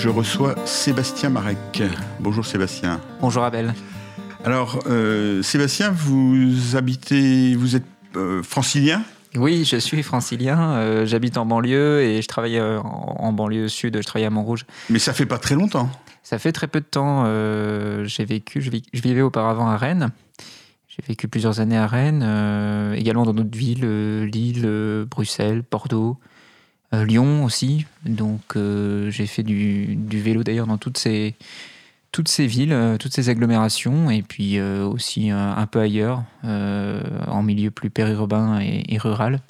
Je reçois Sébastien Marek. Bonjour Sébastien. Bonjour Abel. Alors, euh, Sébastien, vous habitez, vous êtes euh, francilien? Oui, je suis francilien. euh, J'habite en banlieue et je travaille en, en banlieue sud. Je travaille à Montrouge. Mais ça fait pas très longtemps. Ça fait très peu de temps. J'ai vécu, je, vivais auparavant à Rennes. J'ai vécu plusieurs années à Rennes, euh, également dans d'autres villes, euh, Lille, euh, Bruxelles, Bordeaux, euh, Lyon aussi. Donc euh, j'ai fait du, vélo d'ailleurs dans toutes ces, toutes ces villes, euh, toutes ces agglomérations, et puis aussi un, peu ailleurs, en milieu plus périurbain et, rural.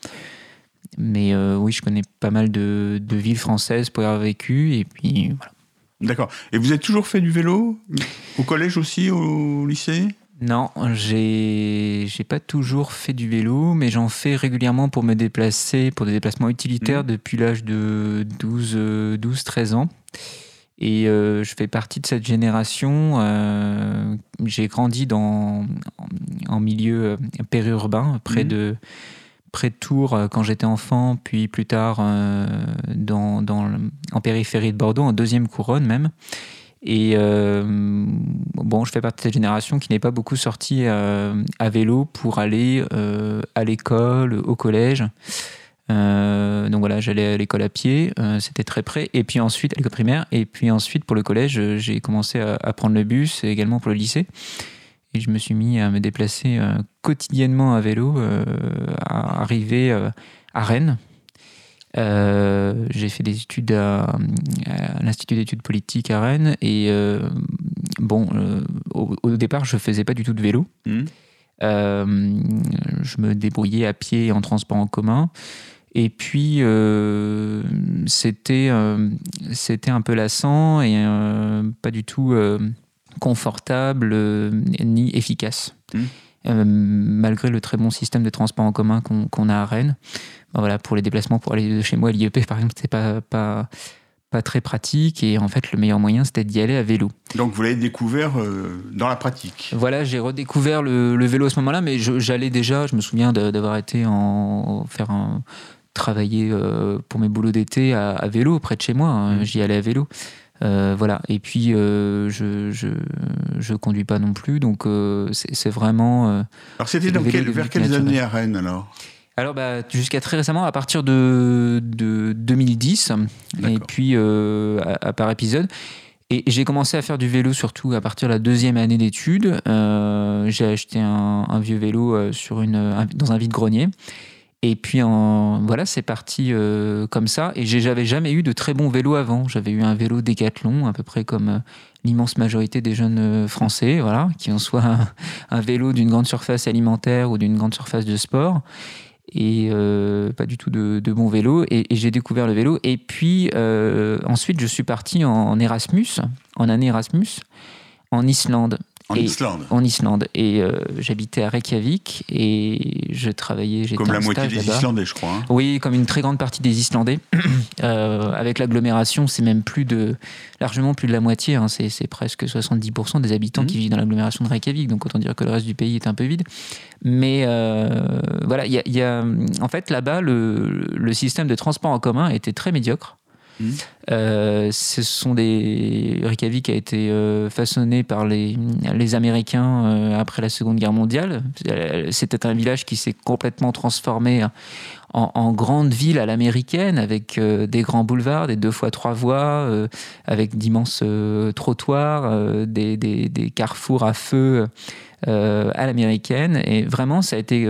Mais oui, je connais pas mal de, de villes françaises pour y avoir vécu, et puis voilà. D'accord. Et vous avez toujours fait du vélo? Au collège aussi, au lycée? Non, j'ai j'ai pas toujours fait du vélo, mais j'en fais régulièrement pour me déplacer, pour des déplacements utilitaires Mhm. depuis l'âge de 12, euh, 12, 13 ans. Et euh, je fais partie de cette génération. euh, j'ai grandi dans, en, milieu euh, périurbain, près, Mhm. de, près de Tours quand j'étais enfant, puis plus tard euh, dans, dans en périphérie de Bordeaux, en deuxième couronne même. Et euh, bon, je fais partie de cette génération qui n'est pas beaucoup sortie euh, à vélo pour aller euh, à l'école, au collège. Donc voilà, j'allais à l'école à pied, c'était très près. Et puis ensuite, à l'école primaire, et puis ensuite pour le collège, j'ai commencé à, à prendre le bus et également pour le lycée. Et je me suis mis à me déplacer quotidiennement à vélo, à arriver à Rennes. Euh, j'ai fait des études à, à l'Institut d'études politiques à Rennes. Et euh, bon, euh, au, au départ, je faisais pas du tout de vélo. Hmm je me débrouillais à pied et en transport en commun. Et puis, c'était c'était un peu lassant et pas du tout confortable ni efficace. Mhm. Euh, malgré le très bon système de transport en commun qu'on a à Rennes. Ben voilà, pour les déplacements, pour aller de chez moi à l'IEP, par exemple, c'est pas, pas, pas très pratique. Et en fait, le meilleur moyen, c'était d'y aller à vélo. Donc vous l'avez découvert euh, dans la pratique. Voilà, j'ai redécouvert le, le vélo à ce moment-là, mais j'allais déjà, je me souviens d'avoir été en faire un travailler euh, pour mes boulots d'été à, à vélo près de chez moi. hein. Mhm. J'y allais à vélo. Euh, voilà. Et puis euh, je, je je conduis pas non plus, donc euh, c'est vraiment. Alors c'était quel- vers quelles années à Rennes alors? Alors bah, jusqu'à très récemment, à partir de, de 2010, et puis à, à par épisode. Et j'ai commencé à faire du vélo surtout à partir de la deuxième année d'études. Euh, j'ai acheté un, un vieux vélo sur une, un- dans un vide-grenier. Et puis en, voilà, c'est parti euh, comme ça. Et j'avais jamais eu de très bons vélos avant. J'avais eu un vélo Décathlon, à peu près comme euh, l'immense majorité des jeunes euh, Français, voilà, qui ont soit un, vélo d'une grande surface alimentaire ou d'une grande surface de sport et pas du tout de, bons vélos. Et, j'ai découvert le vélo. Et puis ensuite, je suis parti en, en Erasmus, en année Erasmus, en Islande. En Et- Islande. En Islande. Et euh, j'habitais à Reykjavik et je travaillais. Comme la moitié des. Islandais, je crois. hein. Oui, comme une très grande partie des Islandais. Euh, avec l'agglomération, c'est même plus de, largement plus de la moitié. hein. C'est, presque 70% des habitants Mhm. qui vivent dans l'agglomération de Reykjavik. Donc autant dire que le reste du pays est un peu vide. Mais euh, voilà, il y a, y a- en fait là-bas, le, le système de transport en commun était très médiocre. Mhm. Euh, ce sont des Reykjavik a été euh, façonné par les, Américains euh, après la Seconde Guerre mondiale. C'était un village qui s'est complètement transformé en, en grande ville à l'américaine avec des grands boulevards, des deux fois trois voies, avec d'immenses trottoirs, des, des- carrefours à feu. à l'américaine et vraiment ça a été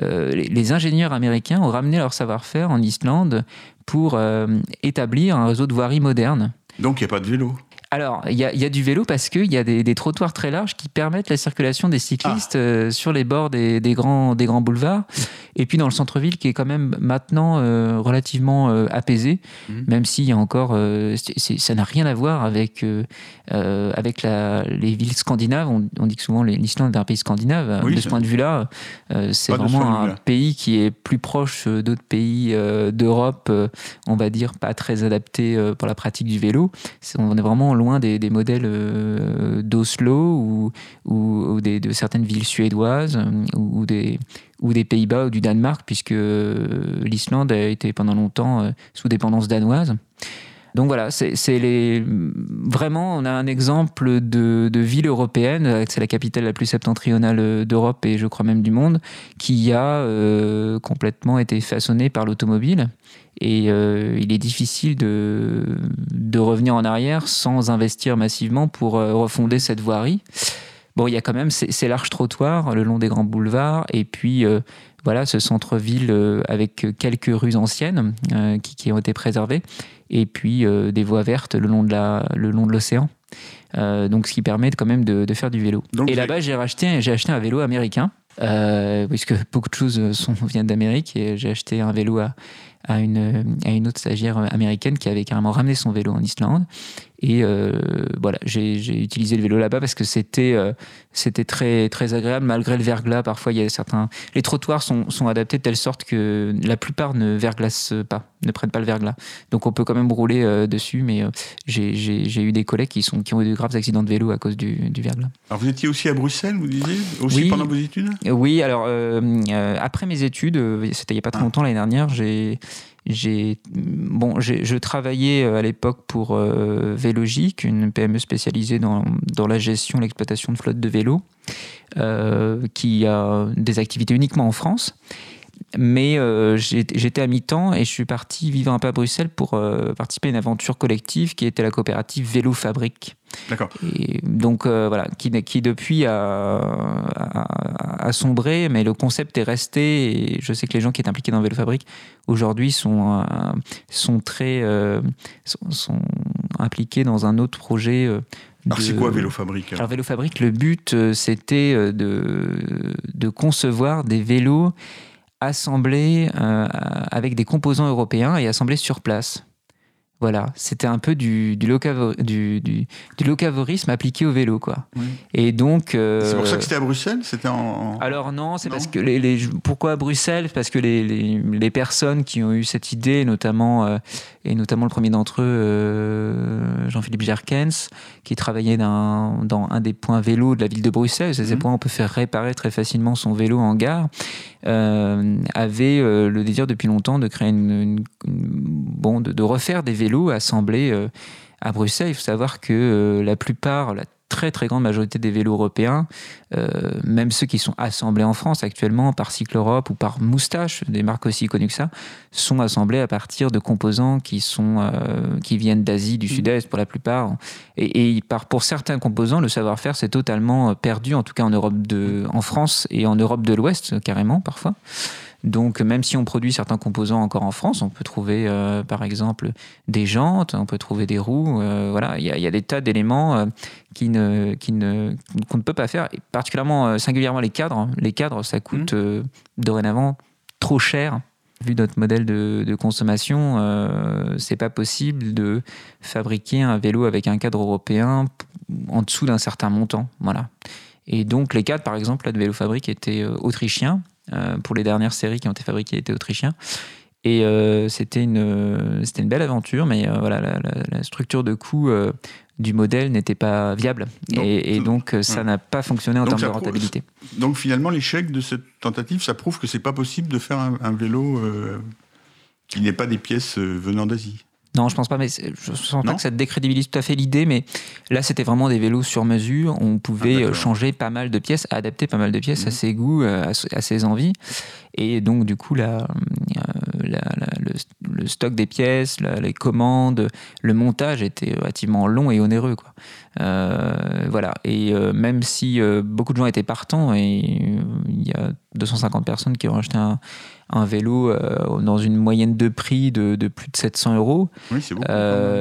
les ingénieurs américains ont ramené leur savoir-faire en Islande pour euh, établir un réseau de voirie moderne. Donc il n'y a pas de vélo. Alors, il y, a- il y a du vélo parce qu'il y a des, des trottoirs très larges qui permettent la circulation des cyclistes euh, sur les bords des, des grands, des grands boulevards. Et puis dans le centre-ville qui est quand même maintenant euh, relativement euh, apaisé, Mhm. même s'il y a encore. ça n'a rien à voir avec, avec la, les villes scandinaves. On, on dit que souvent l'Islande est un pays scandinave. Oui, de ce point de vue-là, c'est vraiment un pays qui est plus proche d'autres pays d'Europe, on va dire pas très adapté pour la pratique du vélo. On est vraiment loin des, des modèles euh, d'Oslo ou, de certaines villes suédoises euh, ou, des, Pays-Bas ou du Danemark, puisque euh, l'Islande a été pendant longtemps sous dépendance danoise. Donc voilà, c'est vraiment on a un exemple de, ville européenne, c'est la capitale la plus septentrionale d'Europe et je crois même du monde, qui a euh, complètement été façonnée par l'automobile. Et euh, il est difficile de, revenir en arrière sans investir massivement pour euh, refonder cette voirie. Bon, il y a quand même ces, larges trottoirs le long des grands boulevards et puis voilà ce centre-ville avec quelques rues anciennes qui, ont été préservées et puis euh, des voies vertes le long de la, le long de l'océan. Euh, donc ce qui permet quand même de, de faire du vélo. et là-bas, j'ai acheté, j'ai acheté un vélo américain, euh, puisque beaucoup de choses sont, viennent d'Amérique, et j'ai acheté un vélo à, à, une, à une autre stagiaire américaine qui avait carrément ramené son vélo en Islande. Et euh, voilà, j'ai utilisé le vélo là-bas parce que c'était euh, c'était très très agréable malgré le verglas. Parfois, il y a certains les trottoirs sont, sont adaptés de telle sorte que la plupart ne verglacent pas, ne prennent pas le verglas. Donc on peut quand même rouler euh, dessus, mais j'ai eu des collègues qui sont qui ont eu de graves accidents de vélo à cause du, du verglas. Alors vous étiez aussi à Bruxelles, vous disiez aussi pendant vos études? Oui, alors après mes études, c'était il y a pas très ah. longtemps l'année dernière, j'ai j'ai bon, je travaillais euh, à l'époque pour euh, Vélogique, une PME spécialisée dans, dans la gestion, l'exploitation de flotte de vélos, euh, qui a des activités uniquement en France. Mais euh, j'étais à mi-temps et je suis parti vivre un peu à Bruxelles pour participer à une aventure collective qui était la coopérative Vélo Fabrique. D'accord. Et donc euh, voilà, qui, qui depuis a, a, sombré, mais le concept est resté. Et je sais que les gens qui étaient impliqués dans Vélo Fabrique aujourd'hui sont, sont très sont, sont, impliqués dans un autre projet. Alors c'est quoi Vélo Fabrique Alors Vélo Fabrique, le but c'était de, de concevoir des vélos assemblés euh, avec des composants européens et assemblés sur place. Voilà, c'était un peu du, du, du, du, locavorisme appliqué au vélo, quoi. Et donc. Euh, c'est pour ça que c'était à Bruxelles C'était en, Alors non, c'est parce que les, les, pourquoi à Bruxelles? Parce que les, les, les, personnes qui ont eu cette idée, notamment euh, et notamment le premier d'entre eux, euh, Jean-Philippe Jerkens, qui travaillait dans, dans un des points vélos de la ville de Bruxelles. C'est ces mhm. points où on peut faire réparer très facilement son vélo en gare. avait le désir depuis longtemps de créer une, une, bon, de, de refaire des vélos assemblés euh, à Bruxelles. Il faut savoir que euh, la plupart, la très très grande majorité des vélos européens, euh, même ceux qui sont assemblés en France actuellement par Cycle Europe ou par Moustache, des marques aussi connues que ça, sont assemblés à partir de composants qui sont qui viennent d'Asie du mmh. Sud-Est pour la plupart. Et, et par, pour certains composants, le savoir-faire s'est totalement perdu, en tout cas en Europe de, en France et en Europe de l'Ouest carrément parfois. Donc même si on produit certains composants encore en France, on peut trouver euh, par exemple des jantes, on peut trouver des roues, euh, voilà, il y, a des tas d'éléments euh, qui ne qui ne qu'on ne peut pas faire, et particulièrement singulièrement les cadres. Les cadres, ça coûte mmh. dorénavant trop cher. Vu notre modèle de, de consommation, c'est pas possible de fabriquer un vélo avec un cadre européen en dessous d'un certain montant, voilà. Et donc les cadres, par exemple, là, de Vélo Fabrique étaient autrichiens, pour les dernières séries qui ont été fabriquées étaient autrichiens. Et euh, c'était une, c'était une belle aventure, mais euh, voilà, la, structure de coût du modèle n'était pas viable. et, donc, ça n'a pas fonctionné en termes de rentabilité. donc, finalement, l'échec de cette tentative, ça prouve que c'est pas possible de faire un, vélo qui n'ait pas des pièces venant d'Asie. Non, je pense pas, mais je sens pas que ça décrédibilise tout à fait l'idée, mais là, c'était vraiment des vélos sur mesure. On pouvait ah, changer pas mal de pièces, adapter pas mal de pièces à mmh. ses goûts, à, ses envies. Et donc, du coup, la, euh, le, stock des pièces, les commandes, le montage était relativement long et onéreux. Quoi. Euh, voilà. Et euh, même si beaucoup de gens étaient partants, et il y a 250 personnes qui ont acheté un, un vélo dans une moyenne de prix de, de plus de 700 euros. Oui, c'est beaucoup.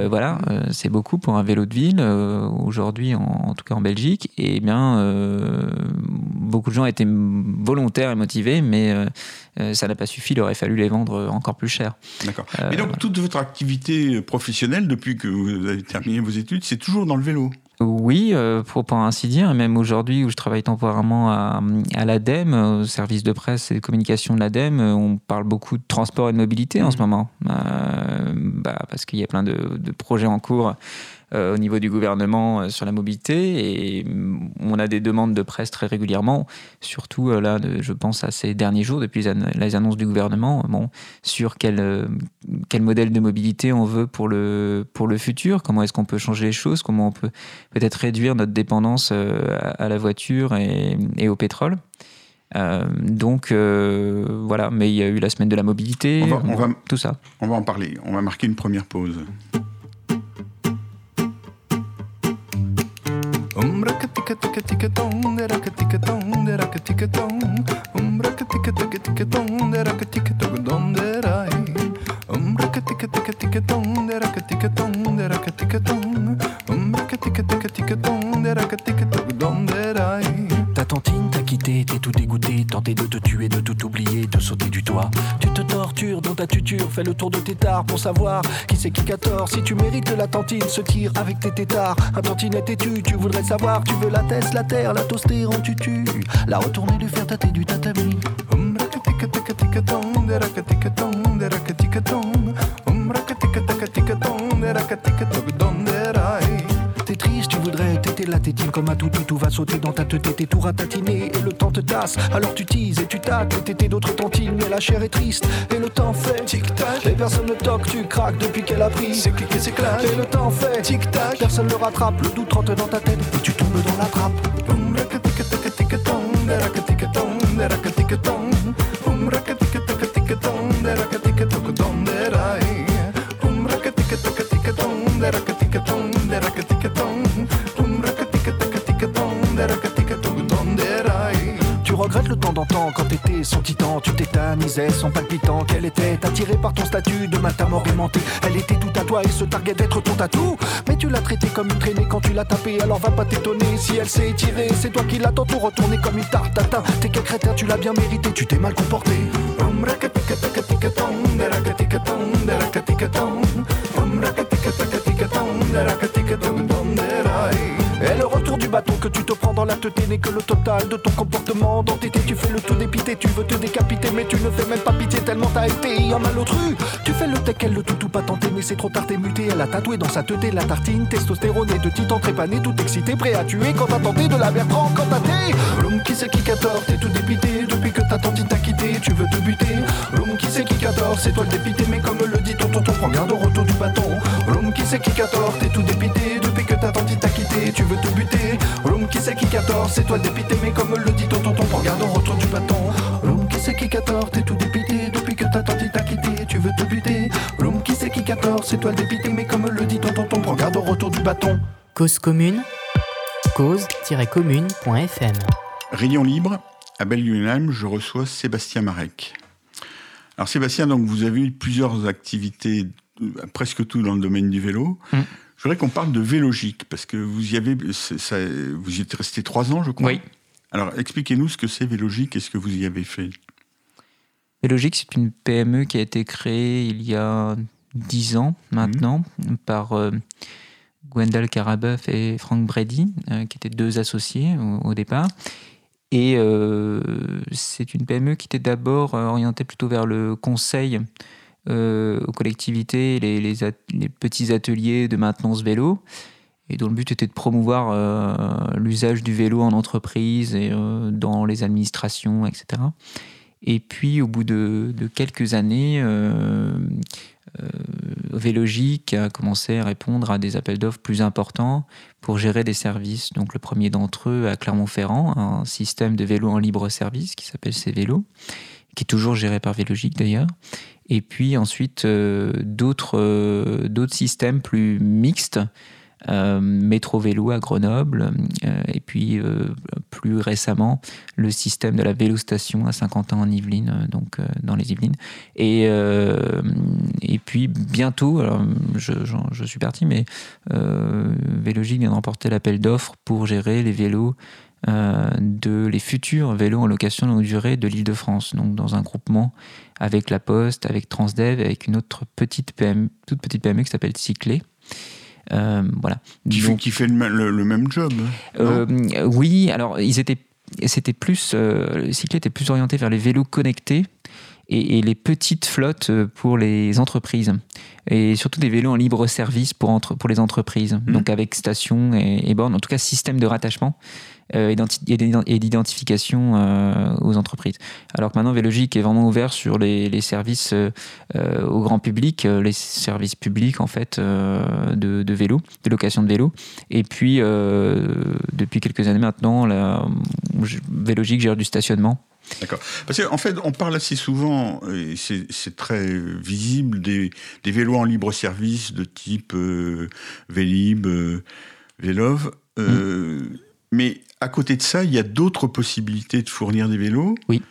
voilà, c'est beaucoup pour un vélo de ville aujourd'hui, en, tout cas en Belgique. Et bien, beaucoup de gens étaient volontaires et motivés, mais euh, ça n'a pas suffi, il aurait fallu les vendre encore plus cher. D'accord. Et donc, toute votre activité professionnelle, depuis que vous avez terminé vos études, c'est toujours dans le vélo? Oui, euh, pour, pour, ainsi dire, même aujourd'hui où je travaille temporairement à, à l'ADEME, au service de presse et de communication de l'ADEME, on parle beaucoup de transport et de mobilité en ce mmh. moment, euh, bah, parce qu'il y a plein de, de projets en cours au niveau du gouvernement sur la mobilité et on a des demandes de presse très régulièrement, surtout là, je pense à ces derniers jours, depuis les annonces du gouvernement, bon, sur quel, quel modèle de mobilité on veut pour le, pour le futur, comment est-ce qu'on peut changer les choses, comment on peut peut-être réduire notre dépendance à la voiture et, et au pétrole? Euh, donc euh, voilà, mais il y a eu la semaine de la mobilité, on va, tout ça. On va en parler. On va marquer une première pause. ticka ticka ticka dong, that I ticka dong, that I ticka dong. Umbraka ticka um, ticka ticka dong, that I ticka dong, dong that I. Umbraka ticka ticka ticka dong, that I ticka dong, that I ticka dong. Umbraka ticka um, ticka ticka dong, that I ticka dong, dong that I. Ta tantine t'a quitté, t'es tout dégoûté, tenté de te tuer, de tout oublier, de sauter du toit. Tu te tortures dans ta tuture, fais le tour de tes tares pour savoir qui c'est qui qu'a tort. Si tu mérites la tantine, se tire avec tes tétards. Un tantinette et tu, tu voudrais savoir, tu veux la teste, la terre, la toaster en tutu. La retourner, lui faire tâter du tatami. La tétine comme un tout tout va sauter dans ta tête, t'es tout ratatiné et le temps te tasse. Alors tu teases et tu tâtes, t'étais d'autres tantines, mais la chair est triste et le temps fait tic-tac. Et personne ne toque, tu craques depuis qu'elle a pris. C'est cliqué, c'est claque. Et le temps fait tic-tac. Personne ne rattrape, le doute rentre dans ta tête et tu tombes dans la trappe. Temps quand t'étais son titan, tu tétanisais son palpitant. Qu'elle était attirée par ton statut de matin aimanté. Elle était tout à toi et se targuait d'être ton tatou. Mais tu l'as traitée comme une traînée quand tu l'as tapée, alors va pas t'étonner si elle s'est tirée. C'est toi qui l'as tantôt retourné comme une tarte tatin. T'es quel crétin, tu l'as bien mérité, tu t'es mal comporté. Et le retour du bâton que tu te prends dans la tête n'est que le total de ton comportement. D'entité, tu fais le tout dépité, tu veux te décapiter, mais tu ne fais même pas pitié tellement t'as été en malotru. Tu fais le tech, elle le tout tout pas tenté, mais c'est trop tard, t'es muté. Elle a tatoué dans sa tête la tartine, testostérone et de titan trépané, tout excité, prêt à tuer quand t'as tenté de la Bertrand, quand t'as t'es. L'homme qui sait qui 14, t'es tout dépité depuis que ta tantine t'a quitté, tu veux te buter. L'homme qui sait qui 14, c'est toi le dépité, mais comme le dit ton tonton, prends garde au retour du bâton. L'homme qui sait qui 14, t'es tout dépité depuis que ta tantine t'a quitté, tu veux te buter. L'homme qui sait qui 14, c'est toi dépité, mais comme le dit ton tonton, prends garde au retour du bâton. L'homme qui sait qui 14, t'es tout dépité depuis que ta tantine t'a quitté, tu veux te buter. L'homme qui sait qui 14, c'est toi dépité, mais comme le dit ton tonton, prends garde au retour du bâton. Cause commune, cause-commune.fm. Rayon libre, à Belle-Lunheim, je reçois Sébastien Marek. Alors Sébastien, donc vous avez eu plusieurs activités, euh, presque tout dans le domaine du vélo. Mm. Je voudrais qu'on parle de Vélogique, parce que vous y avez, ça- vous y êtes resté trois ans, je crois. Oui. Alors expliquez-nous ce que c'est Vélogique et ce que vous y avez fait. Vélogique, c'est une PME qui a été créée il y a 10 ans maintenant par euh, Gwendal Carabeuf et Frank Brady, euh, qui étaient deux associés au, au départ. Et euh, c'est une PME qui était d'abord euh, orientée plutôt vers le conseil euh, aux collectivités, les, petits ateliers de maintenance vélo, et dont le but était de promouvoir euh, l'usage du vélo en entreprise et euh, dans les administrations, etc. Et puis, au bout de, de quelques années, Vélogique a commencé à répondre à des appels d'offres plus importants pour gérer des services. Donc, le premier d'entre eux à Clermont-Ferrand, un système de vélo en libre service qui s'appelle C-Vélo, qui est toujours géré par Vélogique d'ailleurs. Et puis ensuite, euh, d'autres euh, d'autres systèmes plus mixtes, euh, Métro Vélo à Grenoble, et puis plus récemment, le système de la vélostation à Saint-Quentin en Yvelines, donc dans les Yvelines. Et, et puis bientôt, alors, je, je suis parti, mais euh, Vélogique vient de l'appel d'offres pour gérer les vélos euh, de les futurs vélos en location longue durée de l'Île-de-France, donc dans un groupement avec la Poste, avec Transdev, avec une autre petite PME, toute petite PME qui s'appelle Cyclé. Euh, voilà. Qui, fait, Donc, qui fait le, ma- le- le même job. non? Euh, oui, alors ils étaient, c'était plus, le cyclé était plus orienté vers les vélos connectés et, les petites flottes pour les entreprises. Et surtout des vélos en libre service pour, entre, pour les entreprises, mmh. donc avec station et, et borne, en tout cas système de rattachement et d'identification euh, aux entreprises. Alors que maintenant, Vélogique est vraiment ouvert sur les, les services euh, au grand public, les services publics en fait de, de, vélo, de location de vélo. Et puis, depuis quelques années maintenant, la, Vélogique gère du stationnement D'accord. Parce qu'en en fait, on parle assez souvent, et c'est très visible, des, des, vélos en libre service de type Vélib, Vélov. Mmh. Mais à côté de ça, il y a d'autres possibilités de fournir des vélos. Oui.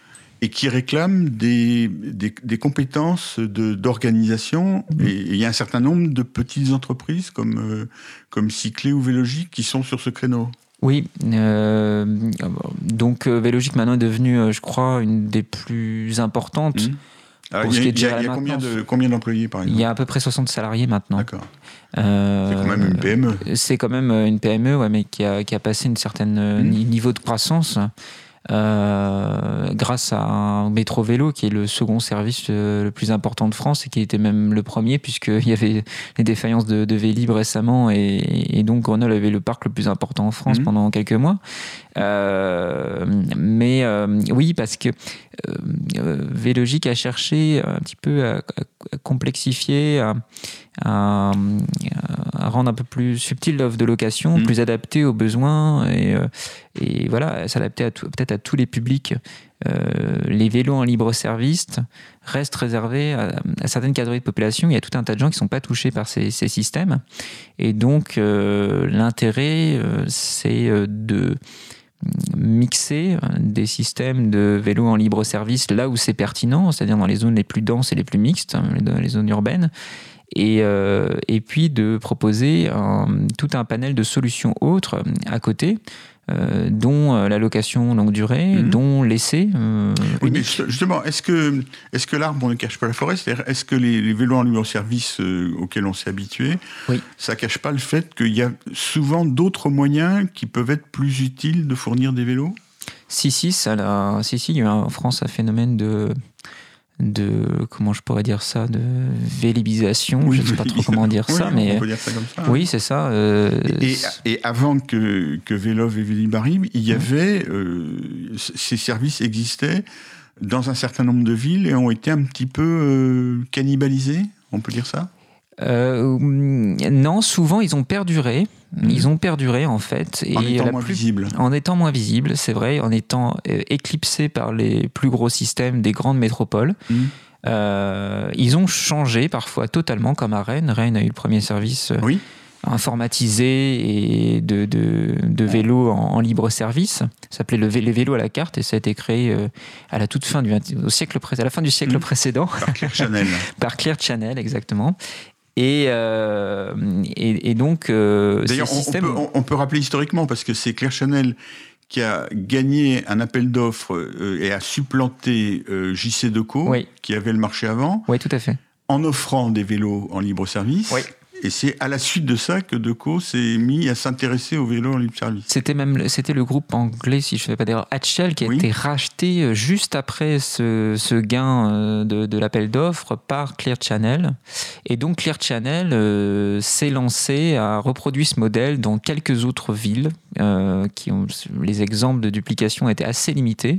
Et qui réclament des, des, compétences d'organisation. De, Et il y a un certain nombre de petites entreprises comme, euh, comme Cyclé ou Vélogique qui sont sur ce créneau. Oui, euh, donc euh, Vélogique maintenant est devenu, je crois, une des plus importantes. Mmh il y a, combien, d'employés par exemple Il y a à peu près 60 salariés maintenant. D'accord. Euh, c'est quand même une PME. C'est quand même une PME, ouais, mais qui a, qui a passé une certaine mmh. niveau de croissance. Euh, grâce à un métro vélo qui est le second service le, plus important de France et qui était même le premier puisqu'il y avait des défaillances de, de Vélib récemment et, donc Grenoble avait le parc le plus important en France mmh. pendant quelques mois. Euh, mais euh, oui, parce que euh, Vélogique a cherché un petit peu à, complexifier, à, rendre un peu plus subtil l'offre de location, mmh. plus adaptée aux besoins et, et voilà, s'adapter peut-être à tous les publics. les vélos en libre service restent réservés à, certaines catégories de population. Il y a tout un tas de gens qui ne sont pas touchés par ces, ces systèmes. Et donc, l'intérêt, c'est de mixer des systèmes de vélos en libre service là où c'est pertinent, c'est-à-dire dans les zones les plus denses et les plus mixtes, hein, les zones urbaines, et, euh, et puis de proposer tout un panel de solutions autres à côté euh, dont euh, la location longue durée, mhm. dont l'essai. Euh, oui, mais justement, est-ce que, est que l'arbre ne cache pas la forêt C'est-à-dire, est-ce que les, vélos en libre-service auxquels on s'est habitué, oui. ça cache pas le fait qu'il y a souvent d'autres moyens qui peuvent être plus utiles de fournir des vélos? Si, si, ça, si, si, il y a en France un phénomène de de comment je pourrais dire ça de vélibisation je ne sais pas trop comment dire ça mais on peut dire ça comme ça. oui c'est ça euh, et, avant que, que Vélov et Vélib arrivent il y avait euh, ces services existaient dans un certain nombre de villes et ont été un petit peu euh, cannibalisés on peut dire ça? Non souvent ils ont perduré Mhm. Ils ont perduré en fait. Et en étant moins visibles. En étant moins visibles, c'est vrai, en étant euh, éclipsés par les plus gros systèmes des grandes métropoles. Mhm. Euh, ils ont changé parfois totalement, comme à Rennes. Rennes a eu le premier service euh, oui. informatisé et de, de, de vélos en, libre service. Ça s'appelait le, les vélos à la carte et ça a été créé à la toute fin du au siècle à la fin du siècle précédent. Par Claire Chanel. Par Claire Chanel, exactement. Et, euh, et, donc, euh, D'ailleurs, on, peut rappeler historiquement, parce que c'est Claire Chanel qui a gagné un appel d'offres euh, et a supplanté JC Deco, qui avait le marché avant. Oui, tout à fait. En offrant des vélos en libre service. Oui. Et c'est à la suite de ça que Deco s'est mis à s'intéresser au vélo en libre service. C'était même c'était le groupe anglais, si je ne fais pas d'erreur, Hatchell, qui a été racheté euh, juste après ce, ce gain euh, de, de l'appel d'offres par Clear Channel. Et donc Clear Channel euh, s'est lancé à reproduire ce modèle dans quelques autres villes, qui ont les exemples de duplication étaient assez limités.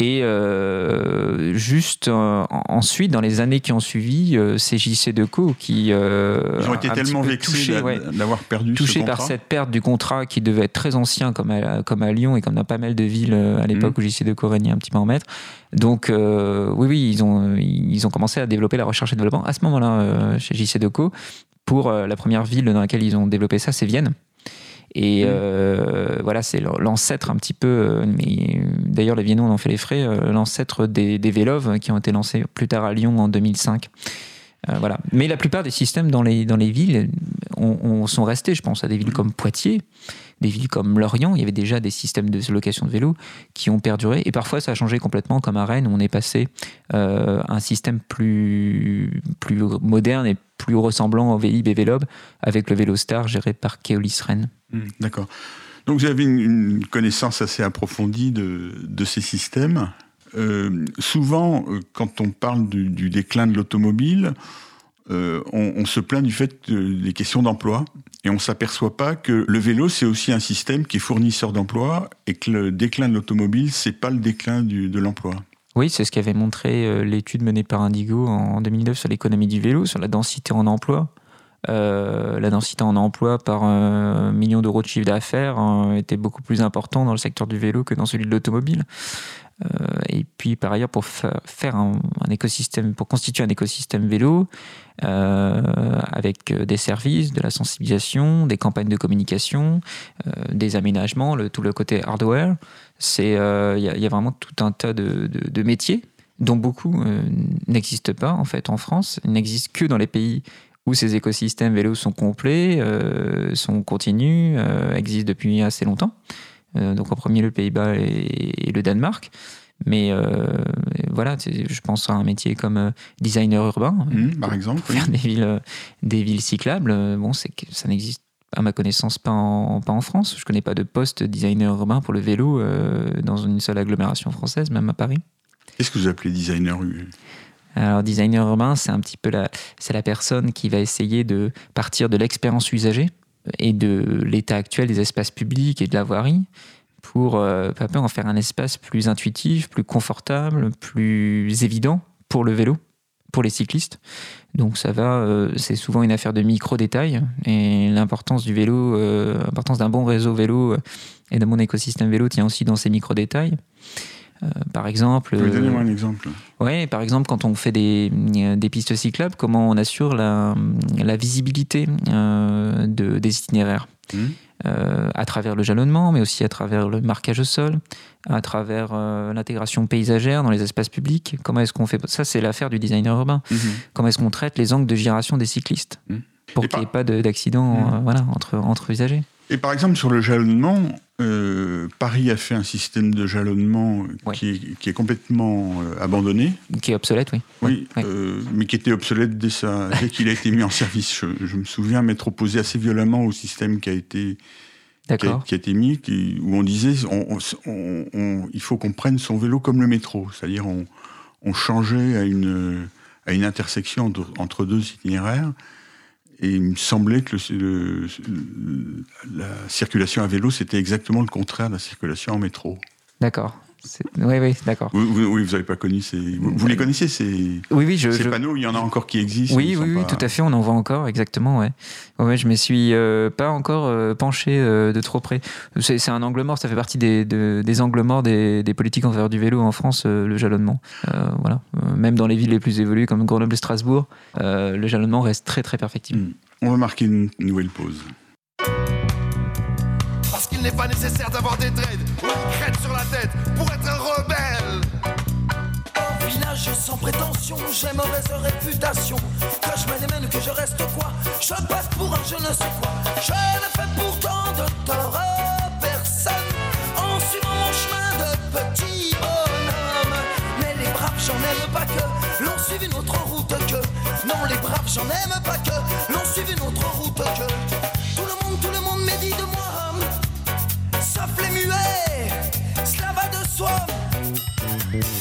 Et euh, juste euh, ensuite, dans les années qui ont suivi, euh, c'est JC Deco qui euh, Ils ont été tellement vexés d'avoir perdu touché ce par cette perte du contrat qui devait être très ancien, comme à, comme à Lyon et comme dans pas mal de villes à l'époque mmh. où JC Deco régnait un petit peu en maître. Donc oui, oui, ils ont ils ont commencé à développer la recherche et développement à ce moment-là chez JC Deco. Pour la première ville dans laquelle ils ont développé ça, c'est Vienne. Et mmh. euh, voilà, c'est l'ancêtre un petit peu, euh, mais d'ailleurs les Viennois en ont fait les frais, euh, l'ancêtre des, des Vélov qui ont été lancés plus tard à Lyon en 2005. voilà. Mais la plupart des systèmes dans les, dans les villes on, sont restés, je pense à des villes comme Poitiers, des villes comme Lorient, il y avait déjà des systèmes de location de vélos qui ont perduré. Et parfois, ça a changé complètement, comme à Rennes, où on est passé à un système plus, plus moderne et plus ressemblant au Vélib et Vélob, avec le Vélostar géré par Keolis Rennes. Hmm, d'accord. Donc vous avez une, connaissance assez approfondie de, ces systèmes. souvent, quand on parle du, déclin de l'automobile, on, se plaint du fait des questions d'emploi et on s'aperçoit pas que le vélo c'est aussi un système qui est fournisseur d'emploi et que le déclin de l'automobile c'est pas le déclin de l'emploi. Oui, c'est ce qu'avait montré euh, l'étude menée par Indigo en 2009 sur l'économie du vélo, sur la densité en emploi. Euh, la densité en emploi par un million d'euros de chiffre d'affaires hein, était beaucoup plus important dans le secteur du vélo que dans celui de l'automobile. Euh, et puis par ailleurs, pour faire un, écosystème, pour constituer un écosystème vélo avec des services, de la sensibilisation, des campagnes de communication, des aménagements, tout le côté hardware, c'est, il euh, y, a vraiment tout un tas de, métiers dont beaucoup euh, n'existent pas en fait en France, n'existent que dans les pays où ces écosystèmes vélos sont complets, euh, sont continus, existent depuis assez longtemps. donc en premier le Pays-Bas et, le Danemark. Mais voilà, je pense à un métier comme designer urbain, mmh, par exemple, faire des villes, des villes cyclables. Bon, c'est que ça n'existe à ma connaissance, pas en, pas en France. Je connais pas de poste designer urbain pour le vélo euh, dans une seule agglomération française, même à Paris. Qu'est-ce que vous appelez designer alors, designer urbain, c'est un petit peu la, c'est la personne qui va essayer de partir de l'expérience usagée et de l'état actuel des espaces publics et de la voirie pour euh, en faire un espace plus intuitif, plus confortable, plus évident pour le vélo pour les cyclistes. Donc ça va, euh, c'est souvent une affaire de micro-détails. Et l'importance du vélo, euh, l'importance d'un bon réseau vélo et de mon écosystème vélo tient aussi dans ces micro-détails. Par exemple. Donnez-moi un exemple. Oui, par exemple, quand on fait des, des pistes cyclables, comment on assure la, la visibilité de, des itinéraires? Mmh. à travers le jalonnement, mais aussi à travers le marquage au sol, à travers euh, l'intégration paysagère dans les espaces publics. Comment est-ce qu'on fait? Ça C'est l'affaire du designer urbain. Mhm. Comment est-ce qu'on traite les angles de giration des cyclistes mhm. pour qu'il n'y ait pas d'accident euh, voilà, entre, entre usagers? Et par exemple, sur le jalonnement, euh, Paris a fait un système de jalonnement qui, est, qui, est, complètement abandonné. Qui est obsolète, oui. Oui, mais qui était obsolète dès, dès qu'il a été mis en service. Je, je, me souviens m'être opposé assez violemment au système qui a été qui a, été mis, où on disait il faut qu'on prenne son vélo comme le métro, c'est-à-dire on, on, changeait à une, à une intersection entre deux itinéraires, et il me semblait que la circulation à vélo, c'était exactement le contraire de la circulation en métro. D'accord. Oui, oui, d'accord. Oui, vous n'avez pas connu ces. Vous, les connaissez ces. Oui, oui, je, ces panneaux. Il y en a encore qui existent. Oui, oui, oui, tout à fait. On en voit encore, exactement. Ouais. Ouais, je me suis euh, pas encore euh, penché euh, de trop près. C'est un angle mort. Ça fait partie des, des angles morts des, des, politiques en faveur du vélo en France, le jalonnement. voilà. Même dans les villes les plus évoluées comme Grenoble et Strasbourg, le jalonnement reste très, très perfectible. Hmm. On va marquer une nouvelle pause il n'est pas nécessaire d'avoir des une crête sur la tête pour être un rebelle. Village sans prétention, j'ai mauvaise réputation. Que je me démène, que je reste quoi? Je passe pour un je ne sais quoi. Je ne fais pourtant de tort à personne en suivant mon chemin de petit bonhomme. Mais les braves, j'en aime pas que l'on suive une autre route que. Non, les braves, j'en aime pas que l'on suive une autre route que. Le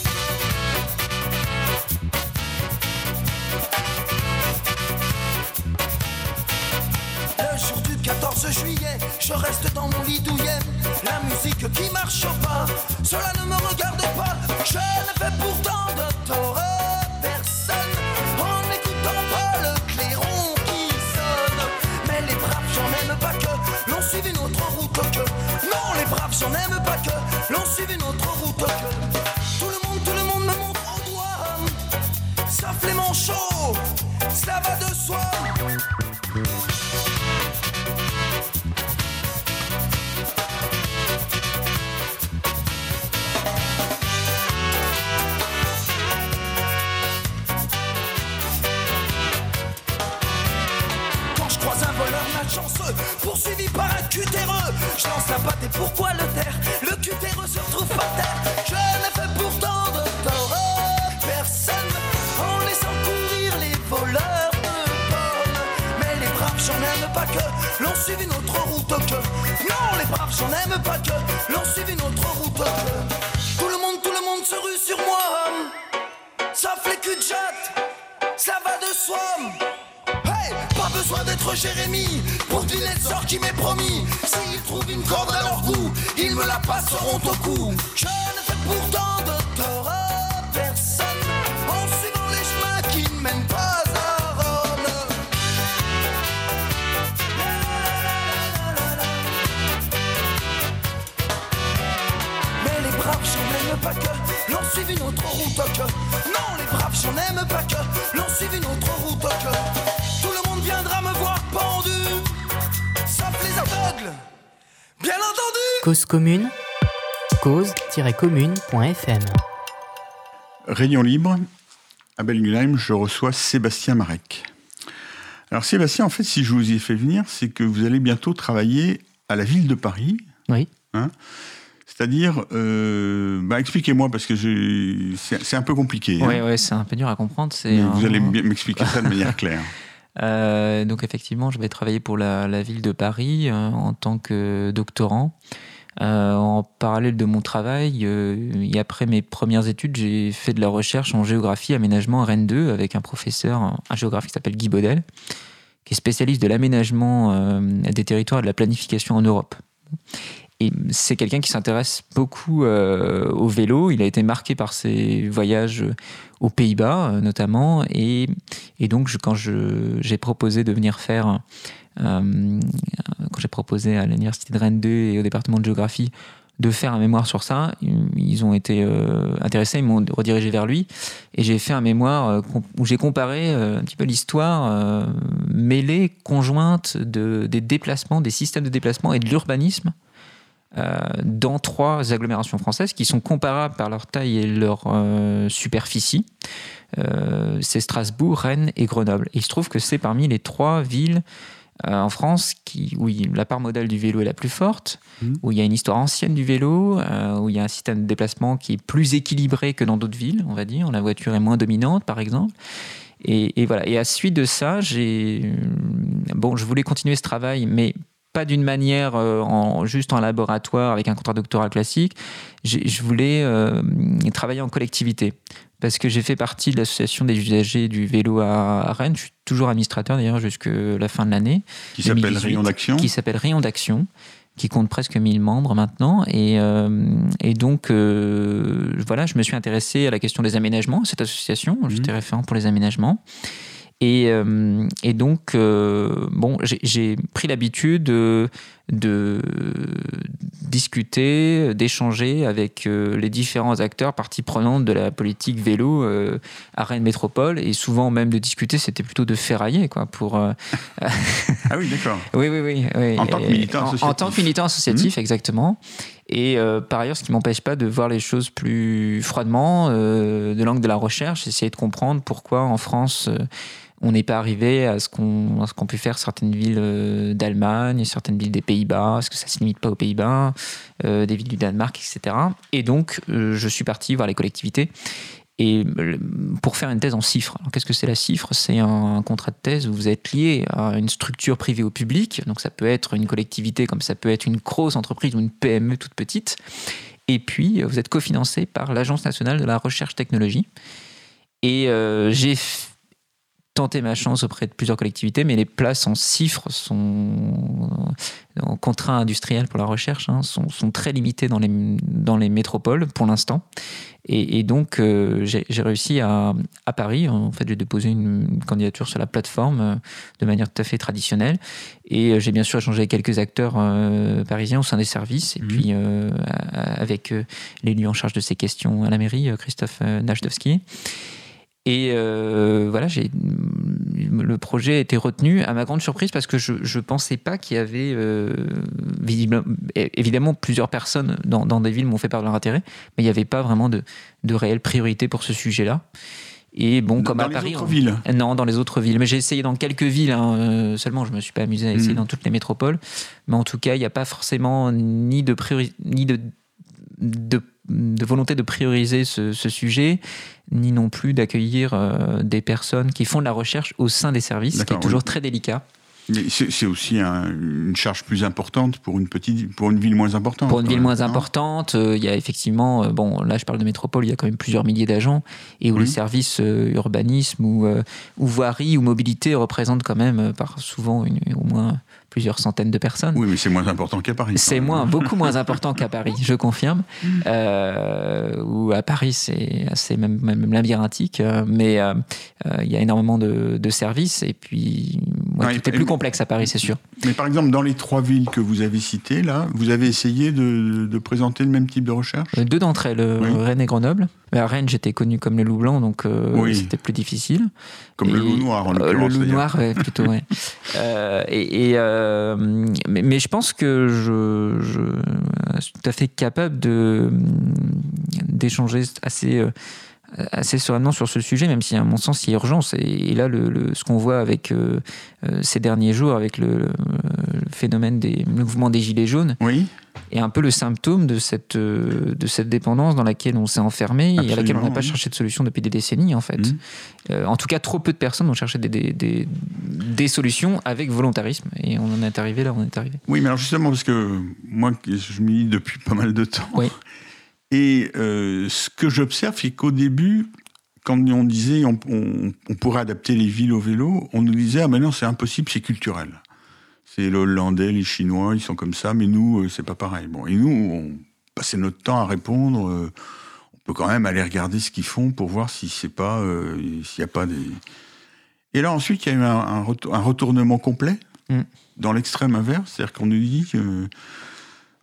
Pour deviner le sort qui m'est promis. S'ils trouvent une corde à leur goût, ils me la passeront au cou. Je ne fais pourtant de tort personne en suivant les chemins qui ne mènent pas à Rome. Mais les braves, j'en aime pas que l'on suive une autre route que. Non, les braves, j'en aime pas que l'on suive une autre route que. Entendu! Cause commune, cause-commune.fm. Réunion libre, à Belgulheim, je reçois Sébastien Marek. Alors Sébastien, en fait, si je vous y ai fait venir, c'est que vous allez bientôt travailler à la ville de Paris. Oui. Hein C'est-à-dire, euh, bah, expliquez-moi, parce que j'ai- c'est c'est un peu compliqué. hein. Oui, ouais, c'est un peu dur à comprendre. c'est Mais un- vous allez bien m'expliquer ça de manière claire. Euh, donc effectivement, je vais travailler pour la, ville de Paris euh, en tant que doctorant. Euh, en parallèle de mon travail, et après mes premières études, j'ai fait de la recherche en géographie aménagement Rennes 2 avec un professeur, un géographe qui s'appelle Guy Baudel, qui est spécialiste de l'aménagement des territoires et de la planification en Europe. Et c'est quelqu'un qui s'intéresse beaucoup euh, au vélo. Il a été marqué par ses voyages aux Pays-Bas, euh, notamment. Et, donc, quand j'ai proposé de venir faire, euh, quand j'ai proposé à l'Université de Rennes 2 et au département de géographie de faire un mémoire sur ça, ils ont été intéressés, ils m'ont redirigé vers lui. Et j'ai fait un mémoire où j'ai comparé un petit peu l'histoire mêlée, conjointe de, des déplacements, des systèmes de déplacement et de l'urbanisme dans trois agglomérations françaises qui sont comparables par leur taille et leur euh, superficie. Euh, c'est Strasbourg, Rennes et Grenoble. Et il se trouve que c'est parmi les trois villes euh, en France qui, où la part modale du vélo est la plus forte, Mhm. où il y a une histoire ancienne du vélo, euh, où il y a un système de déplacement qui est plus équilibré que dans d'autres villes, on va dire. La voiture est moins dominante, par exemple. Et, et voilà. Et à suite de ça, j'ai euh, bon, je voulais continuer ce travail, mais pas d'une manière euh, en, juste en laboratoire avec un contrat doctoral classique. Je voulais euh, travailler en collectivité parce que j'ai fait partie de l'association des usagers du vélo à, Rennes. Je suis toujours administrateur d'ailleurs jusqu'à la fin de l'année Qui s'appelle 2018, Rayon d'Action. qui s'appelle Rayon d'Action, qui compte presque 1000 membres maintenant. Et, euh, et donc, voilà, je me suis intéressé à la question des aménagements, cette association. J'étais référent pour les aménagements. Et, euh, et donc, euh, bon, j'ai- pris l'habitude de, de discuter, d'échanger avec euh, les différents acteurs, parties prenantes de la politique vélo euh, à Rennes Métropole. Et souvent, même de discuter, c'était plutôt de ferrailler, quoi, pour, euh, Ah oui, d'accord. oui, oui, oui. oui. En tant que militant en- En, associatif. Mmh. tant que militant associatif, exactement. Et euh, par ailleurs, ce qui m'empêche pas de voir les choses plus froidement, euh, de l'angle de la recherche, essayer de comprendre pourquoi en France euh, on n'est pas arrivé à ce qu'ont pu faire certaines villes euh, d'Allemagne, certaines villes des Pays-Bas, est-ce que ça se limite pas aux Pays-Bas, euh, des villes du Danemark, etc. Et donc, euh, je suis parti voir les collectivités. Et pour faire une thèse en. Alors, qu'est-ce que c'est la cifre C'est un contrat de thèse où vous êtes lié à une structure privée ou publique. Donc, ça peut être une collectivité, comme ça peut être une grosse entreprise ou une PME toute petite. Et puis, vous êtes cofinancé par l'Agence nationale de la recherche technologie. Et j'ai f- tenté ma chance auprès de plusieurs collectivités, mais les places en cifres sont en contrat industriel pour la recherche hein, sont, sont très limitées dans les, dans les métropoles pour l'instant. Et, et donc, euh, j'ai réussi à, à Paris. En fait, j'ai déposé une, une candidature sur la plateforme euh, de manière tout à fait traditionnelle. Et euh, j'ai bien sûr échangé avec quelques acteurs euh, parisiens au sein des services. Et Mhm. puis, avec l'élu en charge de ces questions à la mairie, Christophe Najdowski. Et euh, voilà, j'ai le projet a été retenu à ma grande surprise parce que je ne pensais pas qu'il y avait euh, visible- évidemment plusieurs personnes dans, dans des villes m'ont fait part de leur intérêt, mais il n'y avait pas vraiment de, de réelle priorité pour ce sujet-là. Et bon, comme dans à les Paris, autres on- villes. non, dans les autres villes. Mais j'ai essayé dans quelques villes hein, euh, seulement. Je me suis pas amusé à essayer Mhm. dans toutes les métropoles. Mais en tout cas, il n'y a pas forcément ni de priori- ni de, de, de volonté de prioriser ce, ce sujet, ni non plus d'accueillir euh, des personnes qui font de la recherche au sein des services, ce qui est toujours oui. très délicat. C'est aussi une charge plus importante pour une petite, pour une ville moins importante. Pour une ville moins importante, euh, il y a effectivement, euh, bon, là je parle de métropole, il y a quand même plusieurs milliers d'agents et où les services euh, urbanisme ou, ou voirie ou mobilité représentent quand même par souvent au moins plusieurs centaines de personnes. Oui, mais c'est moins important qu'à Paris. C'est moins, beaucoup moins important qu'à Paris, je confirme. Euh, ou à Paris, c'est assez même, même labyrinthique, euh, mais euh, euh, il y a énormément de, de services et puis ouais, tout est plus complexe à Paris, c'est sûr. Mais par exemple, dans les trois villes que vous avez citées, là, vous avez essayé de, de présenter le même type de recherche? Deux d'entre elles, Rennes et Grenoble. À Rennes, j'étais connu comme le loup blanc, donc c'était plus difficile. Comme le loup noir, en Le loup noir, plutôt, ouais. et, et euh, mais, je pense que je, suis tout à fait capable d'échanger assez euh, assez sereinement sur ce sujet, même si à mon sens il y a urgence. Et, là, le, ce qu'on voit avec euh, ces derniers jours, avec le, phénomène des mouvements des gilets jaunes, oui. est un peu le symptôme de cette, de cette dépendance dans laquelle on s'est enfermé et à laquelle on n'a pas cherché de solution depuis des décennies, en fait. Mmh. en tout cas, trop peu de personnes ont cherché des, des, des solutions avec volontarisme. Et on en est arrivé là, on est arrivé. Oui, mais alors justement, parce que moi, je m'y depuis pas mal de temps. Oui. Et euh, ce que j'observe, c'est qu'au début, quand on disait on, on, pourrait adapter les villes au vélo, on nous disait ah ben non, c'est impossible, c'est culturel. C'est les Hollandais, les Chinois, ils sont comme ça, mais nous, euh, c'est pas pareil. Bon, et nous, on passait notre temps à répondre. Euh, on peut quand même aller regarder ce qu'ils font pour voir si c'est pas, s'il n'y a pas des et là, ensuite, il y a eu un, retournement complet mm. dans l'extrême inverse. C'est-à-dire qu'on nous dit que.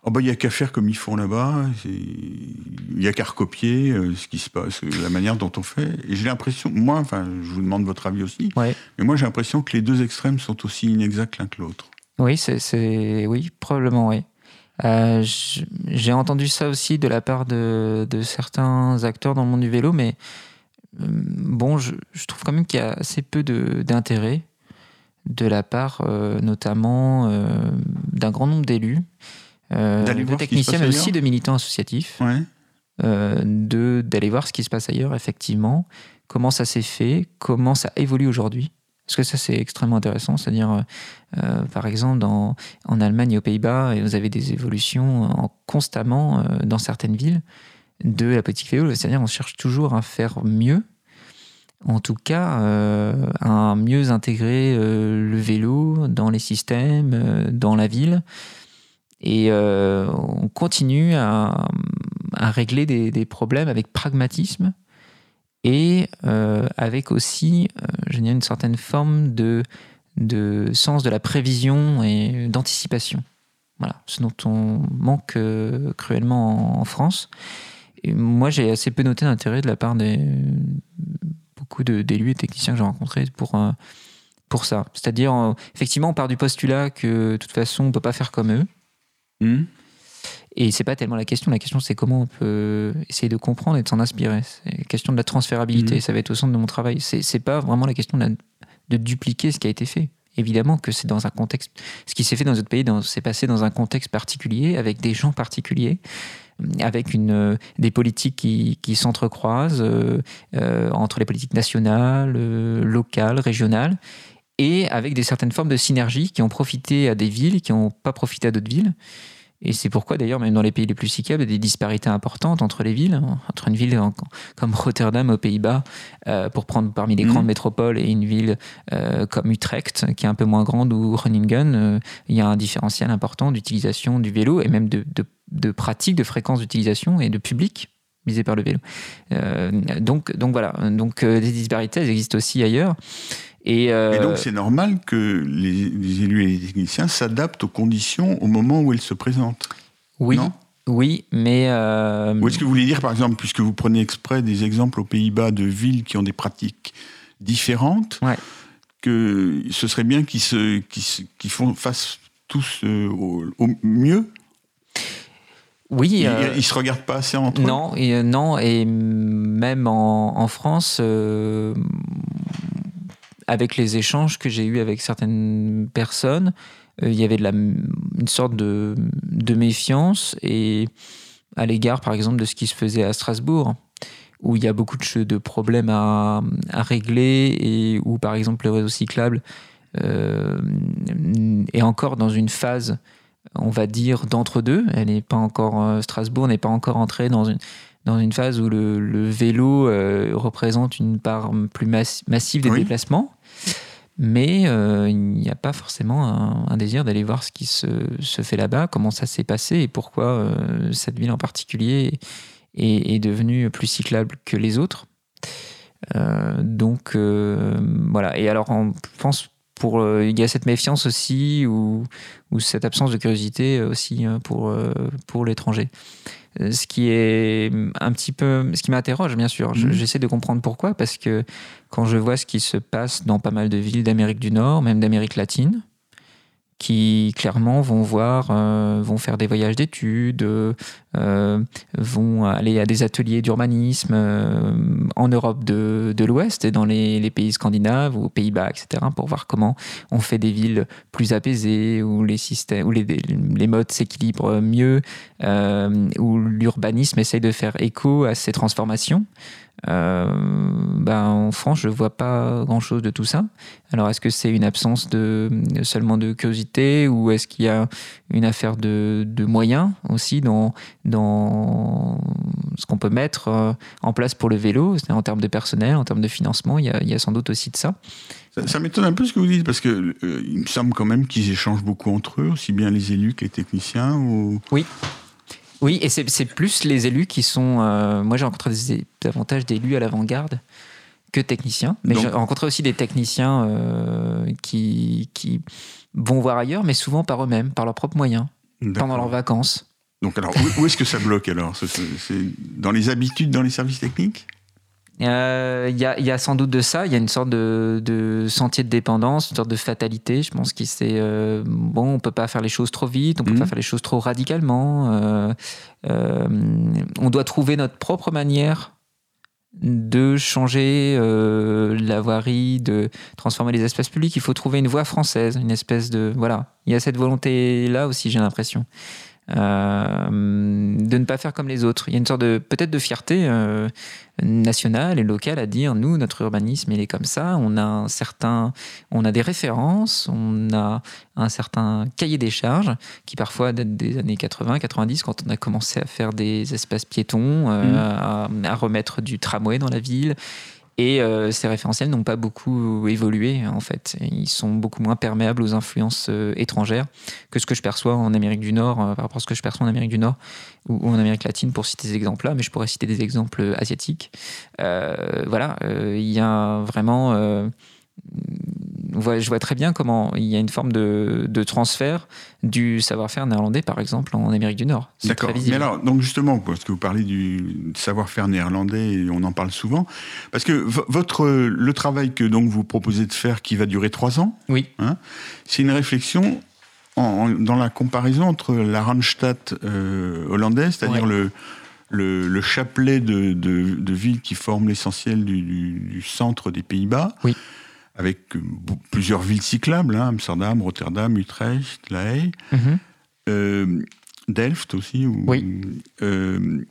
Oh bah, il n'y a qu'à faire comme ils font là-bas, il n'y a qu'à recopier euh, ce qui se passe, la manière dont on fait. Et j'ai l'impression, moi, enfin, je vous demande votre avis aussi, mais moi j'ai l'impression que les deux extrêmes sont aussi inexacts l'un que l'autre. Oui, c'est, oui, probablement, oui. Euh, j'ai entendu ça aussi de la part de, de, certains acteurs dans le monde du vélo, mais euh, bon, je, trouve quand même qu'il y a assez peu d'intérêt de, la part euh, notamment euh, d'un grand nombre d'élus, de techniciens, mais aussi de militants associatifs, d'aller voir ce qui se passe ailleurs, effectivement, comment ça s'est fait, comment ça évolue aujourd'hui? Parce que ça, c'est extrêmement intéressant. C'est-à-dire, par exemple, dans, en Allemagne et aux Pays-Bas, vous avez des évolutions constamment dans certaines villes de la politique vélo. C'est-à-dire on cherche toujours à faire mieux, en tout cas euh, à mieux intégrer euh, le vélo dans les systèmes, euh, dans la ville. Et on continue à, régler des, problèmes avec pragmatisme et avec aussi, je une certaine forme de, sens de la prévision et d'anticipation. Voilà, ce dont on manque cruellement en France moi, j'ai assez peu noté d'intérêt de la part des beaucoup d'élus et techniciens que j'ai rencontrés pour, euh, pour ça. C'est-à-dire, euh, effectivement, on part du postulat que de toute façon, on ne peut pas faire comme eux. Mmh. Et c'est pas tellement la question. La question, c'est comment on peut essayer de comprendre et de s'en inspirer. C'est la question de la transférabilité. Mmh. Ça va être au centre de mon travail. C'est pas vraiment la question de, de, dupliquer ce qui a été fait. Évidemment que c'est dans un contexte. Ce qui s'est fait dans notre pays, s'est passé dans un contexte particulier, avec des gens particuliers avec une, euh, des politiques qui, qui s'entrecroisent euh, euh, entre les politiques nationales, locales, régionales, et avec des certaines formes de synergie qui ont profité à des villes, qui n'ont pas profité à d'autres villes. Et c'est pourquoi d'ailleurs, même dans les pays les plus cyclables, il y a des disparités importantes entre les villes, hein. entre une ville comme Rotterdam aux Pays-Bas, pour prendre parmi les grandes mmh. métropoles, et une ville comme Utrecht, qui est un peu moins grande, ou Groningen, il y a un différentiel important d'utilisation du vélo et même de, de de pratique, de fréquence d'utilisation et de public visé par le vélo. Euh, donc, donc voilà, donc euh, des disparités elles existent aussi ailleurs. Et, euh, donc c'est normal que les, élus et les techniciens s'adaptent aux conditions au moment où elles se présentent. Oui. oui, mais. Ou est-ce que vous voulez dire, par exemple, puisque vous prenez exprès des exemples aux Pays-Bas de villes qui ont des pratiques différentes, que ce serait bien qu'ils se, font, fassent tous au, mieux? Oui. Ils, euh, se regardent pas assez entre non, eux et, euh, non, et même en, France, euh, avec les échanges que j'ai eus avec certaines personnes, il y avait une sorte de, méfiance et à l'égard, par exemple, de ce qui se faisait à Strasbourg où il y a beaucoup de, problèmes à, régler et où, par exemple, le réseau cyclable est encore dans une phase, on va dire, d'entre-deux. Elle n'est pas encore, Strasbourg n'est pas encore entrée dans une, dans une phase où le, vélo représente une part plus massive des déplacements mais euh, il n'y a pas forcément un, désir d'aller voir ce qui se, se fait là-bas, comment ça s'est passé et pourquoi euh, cette ville en particulier est, est, devenue plus cyclable que les autres. Euh, donc voilà, et alors on pense pour il y a cette méfiance aussi ou, ou cette absence de curiosité aussi pour, pour l'étranger. Euh, ce qui est un petit peu, ce qui m'interroge bien sûr. Mhm. J'essaie de comprendre pourquoi, parce que quand je vois ce qui se passe dans pas mal de villes d'Amérique du Nord, même d'Amérique latine, qui clairement vont voir, euh, vont faire des voyages d'études, euh, vont aller à des ateliers d'urbanisme euh, en Europe de, de l'Ouest et dans les, les, pays scandinaves ou aux Pays-Bas, etc., pour voir comment on fait des villes plus apaisées, où les, systèmes, où les, les modes s'équilibrent mieux, où l'urbanisme essaye de faire écho à ces transformations. Euh, ben, en France, je vois pas grand-chose de tout ça. Alors, est-ce que c'est une absence de seulement de curiosité ou est-ce qu'il y a une affaire de, de moyens aussi dans, dans ce qu'on peut mettre euh, en place pour le vélo, en termes de personnel, en termes de financement, il y a, il y a sans doute aussi de ça. Ça, m'étonne un peu ce que vous dites, parce que euh, il me semble quand même qu'ils échangent beaucoup entre eux, aussi bien les élus que les techniciens. Ou... Oui, oui, et c'est plus les élus qui sont. Euh, moi, j'ai rencontré davantage d'élus à l'avant-garde que techniciens. Mais j'ai rencontré aussi des techniciens euh, qui, qui vont voir ailleurs, mais souvent par eux-mêmes, par leurs propres moyens, pendant leurs vacances. Donc, alors, où, est-ce que ça bloque alors? C'est dans les habitudes, dans les services techniques? Euh, il y, a, sans doute de ça. Il y a une sorte de, sentier de dépendance, une sorte de fatalité. Je pense qu'il c'est euh, bon, on peut pas faire les choses trop vite, on peut pas mhm. faire les choses trop radicalement. Euh, on doit trouver notre propre manière de changer la voirie, de transformer les espaces publics. Il faut trouver une voie française, une espèce de voilà. Il y a cette volonté là aussi, j'ai l'impression. Euh, de ne pas faire comme les autres. Il y a une sorte de peut-être de fierté euh, nationale et locale à dire nous notre urbanisme il est comme ça. On a un certain, on a des références, on a un certain cahier des charges qui parfois date des années 80, 90 quand on a commencé à faire des espaces piétons, euh, mmh. à, à remettre du tramway dans la ville et euh, ces référentiels n'ont pas beaucoup évolué, en fait. Ils sont beaucoup moins perméables aux influences euh, étrangères que ce que je perçois en Amérique du Nord, euh, par rapport à ce que je perçois en Amérique du Nord ou, en Amérique latine, pour citer ces exemples-là, mais je pourrais citer des exemples asiatiques. voilà, il y a vraiment je vois très bien comment il y a une forme de, transfert du savoir-faire néerlandais, par exemple, en Amérique du Nord. D'accord. Mais alors, donc justement, parce que vous parlez du savoir-faire néerlandais, et on en parle souvent, parce que votre le travail que donc vous proposez de faire, qui va durer trois ans, oui, hein, c'est une réflexion dans la comparaison entre la Randstad euh, hollandaise, c'est-à-dire le le, chapelet de, villes qui forment l'essentiel du, du, centre des Pays-Bas, oui avec euh, plusieurs villes cyclables, hein, Amsterdam, Rotterdam, Utrecht, La Haye, mhm. euh, Delft aussi. oui. Euh,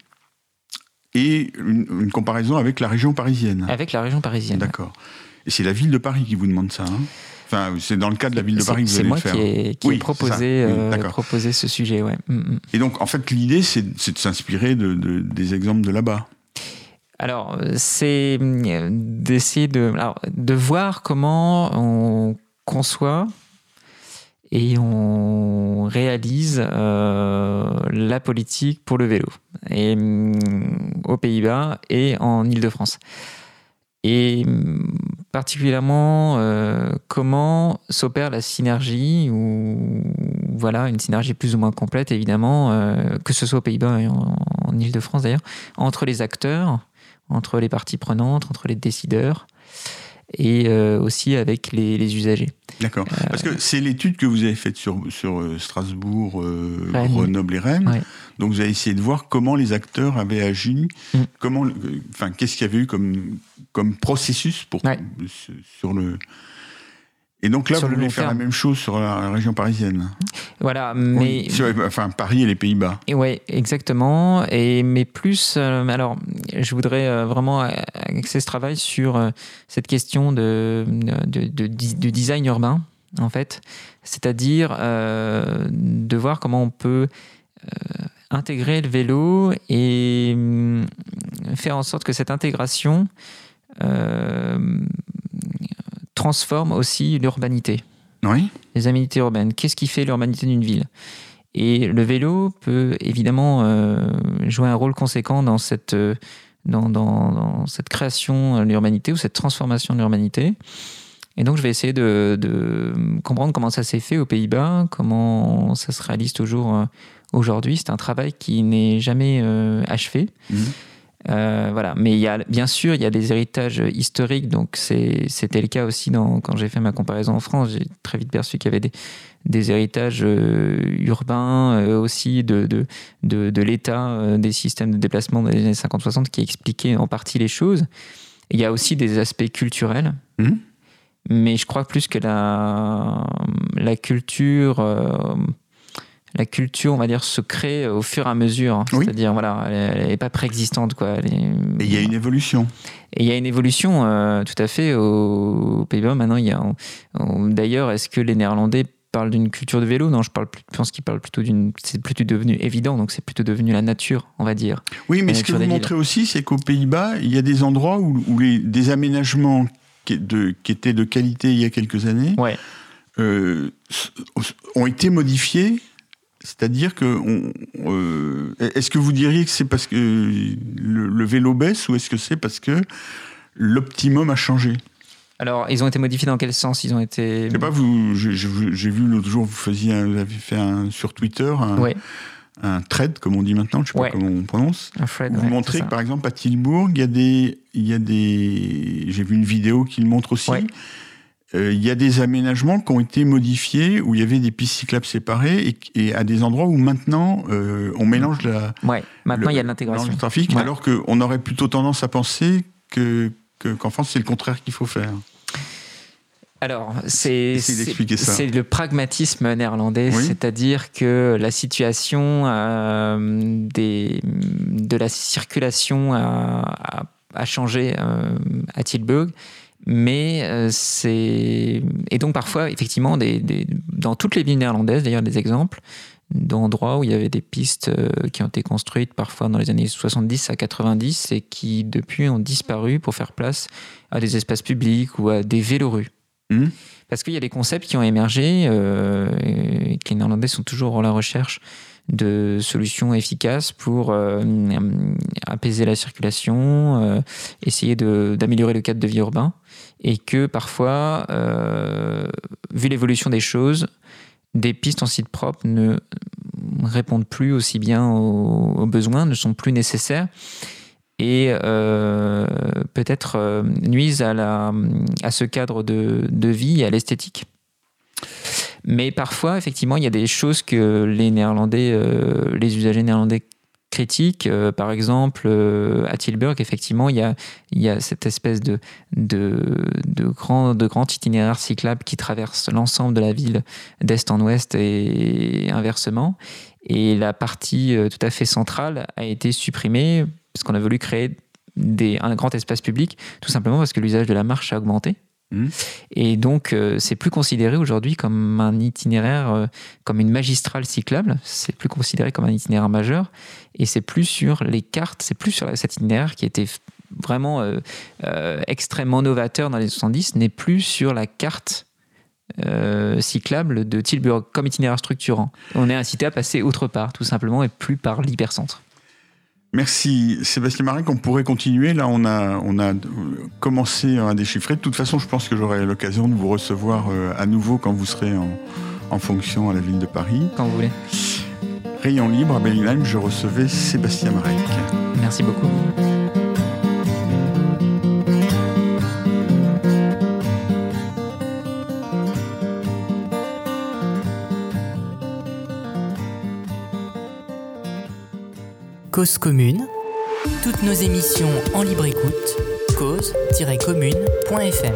et une, comparaison avec la région parisienne. Avec la région parisienne. D'accord. Et c'est la ville de Paris qui vous demande ça. Hein? Enfin, c'est dans le cadre de la ville de Paris que vous allez le faire. C'est moi qui ai, proposé, proposé, ce sujet, ouais. Mm, mm. Et donc, en fait, l'idée, c'est de s'inspirer de, des exemples de là-bas. Alors, c'est euh, d'essayer de, de voir comment on conçoit et on réalise euh, la politique pour le vélo et, mm, aux Pays-Bas et en Ile-de-France. Et mm, particulièrement euh, comment s'opère la synergie ou voilà une synergie plus ou moins complète évidemment que ce soit aux Pays-Bas et en, en Ile-de-France d'ailleurs entre les acteurs entre les parties prenantes, entre les décideurs et euh, aussi avec les, usagers. D'accord. Euh, Parce que c'est l'étude que vous avez faite sur, sur euh, Strasbourg, Grenoble et Rennes. Donc vous avez essayé de voir comment les acteurs avaient agi, mm. comment, enfin, qu'est-ce qu'il y avait eu comme, comme processus pour, sur le, et donc là, vous voulez faire la même chose sur la région parisienne. Voilà, mais enfin Paris et les Pays-Bas. Oui, exactement. Et mais plus, euh, alors, je voudrais euh, vraiment axer ce travail sur euh, cette question de, de, de, design urbain en fait, c'est-à-dire de voir comment on peut intégrer le vélo et hum, faire en sorte que cette intégration transforme aussi l'urbanité. Oui. Les aménités urbaines. Qu'est-ce qui fait l'urbanité d'une ville? Et le vélo peut évidemment euh, jouer un rôle conséquent dans cette, euh, dans, dans, cette création de l'urbanité ou cette transformation de l'urbanité. Et donc, je vais essayer de, de comprendre comment ça s'est fait aux Pays-Bas, comment ça se réalise toujours euh, aujourd'hui. C'est un travail qui n'est jamais achevé. Mmh. Euh, voilà. Mais il y a, bien sûr, il y a des héritages historiques. Donc, c'était le cas aussi dans, quand j'ai fait ma comparaison en France. J'ai très vite perçu qu'il y avait des, des héritages euh, urbains euh, aussi de, de, de, de l'État, des systèmes de déplacement des années 50-60 qui expliquaient en partie les choses. Il y a aussi des aspects culturels. Mmh. Mais je crois plus que la, la culture la culture, on va dire, se crée au fur et à mesure. C'est-à-dire, voilà, elle n'est pas préexistante. Quoi. et il y a une évolution. Et il y a une évolution, euh, tout à fait, aux, Pays-Bas. Maintenant, il y a. D'ailleurs, est-ce que les Néerlandais parlent d'une culture de vélo? Non, je, parle, je pense qu'ils parlent plutôt d'une. C'est plutôt devenu évident, donc c'est plutôt devenu la nature, on va dire. Oui, mais ce que vous montrez aussi, c'est qu'aux Pays-Bas, il y a des endroits où, les, des aménagements qui, de, qui étaient de qualité il y a quelques années euh, ont été modifiés c'est-à-dire que, euh, est-ce que vous diriez que c'est parce que le, vélo baisse ou est-ce que c'est parce que l'optimum a changé? Alors, ils ont été modifiés dans quel sens? Ils ont été. Je sais pas, vous, j'ai vu l'autre jour, vous faisiez, vous avez fait un, sur Twitter un, un thread, comme on dit maintenant, je sais pas comment on prononce. Un thread, vous montrez que par exemple à Tilbourg, il y a des, il y a des, j'ai vu une vidéo qui le montre aussi. Euh, il y a des aménagements qui ont été modifiés où il y avait des pistes cyclables séparées et, à des endroits où maintenant euh, on mélange la. Ouais, maintenant il y a l'intégration. Le trafic, alors qu'on aurait plutôt tendance à penser que qu'en France c'est le contraire qu'il faut faire. Alors, c'est le pragmatisme néerlandais, c'est-à-dire que la situation euh, des, de la circulation a, a, changé à Tilburg mais euh, c'est. Et donc, parfois, effectivement, des, dans toutes les villes néerlandaises, d'ailleurs, des exemples d'endroits où il y avait des pistes euh, qui ont été construites parfois dans les années 70 à 90 et qui, depuis, ont disparu pour faire place à des espaces publics ou à des vélorues. Mmh. Parce qu'il y a des concepts qui ont émergé euh, et que les Néerlandais sont toujours à la recherche de solutions efficaces pour euh, apaiser la circulation, euh, essayer d'améliorer le cadre de vie urbain, et que parfois, euh, vu l'évolution des choses, des pistes en site propre ne répondent plus aussi bien aux, besoins, ne sont plus nécessaires et peut-être nuisent à, la, à ce cadre de, de vie et à l'esthétique. Mais parfois, effectivement, il y a des choses que les Néerlandais, euh, les usagers néerlandais critiquent. Euh, par exemple, euh, à Tilburg, effectivement, il y a, cette espèce de, grand, itinéraire cyclable qui traverse l'ensemble de la ville d'est en ouest et inversement. Et la partie tout à fait centrale a été supprimée parce qu'on a voulu créer un grand espace public, tout simplement parce que l'usage de la marche a augmenté. Mmh. Et donc, euh, c'est plus considéré aujourd'hui comme un itinéraire, euh, comme une magistrale cyclable. C'est plus considéré comme un itinéraire majeur. Et c'est plus sur les cartes, c'est plus sur cet itinéraire qui était vraiment euh, extrêmement novateur dans les 70, n'est plus sur la carte cyclable de Tilburg comme itinéraire structurant. On est incité à passer autre part, tout simplement, et plus par l'hypercentre. Merci Sébastien Marek. On pourrait continuer. Là, on a, on a commencé à déchiffrer. De toute façon, je pense que j'aurai l'occasion de vous recevoir euh, à nouveau quand vous serez en, fonction à la ville de Paris. Quand vous voulez. Rayon libre à Bellingham, je recevais Sébastien Marek. Merci beaucoup. Cause commune. Toutes nos émissions en libre écoute, cause-commune.fm.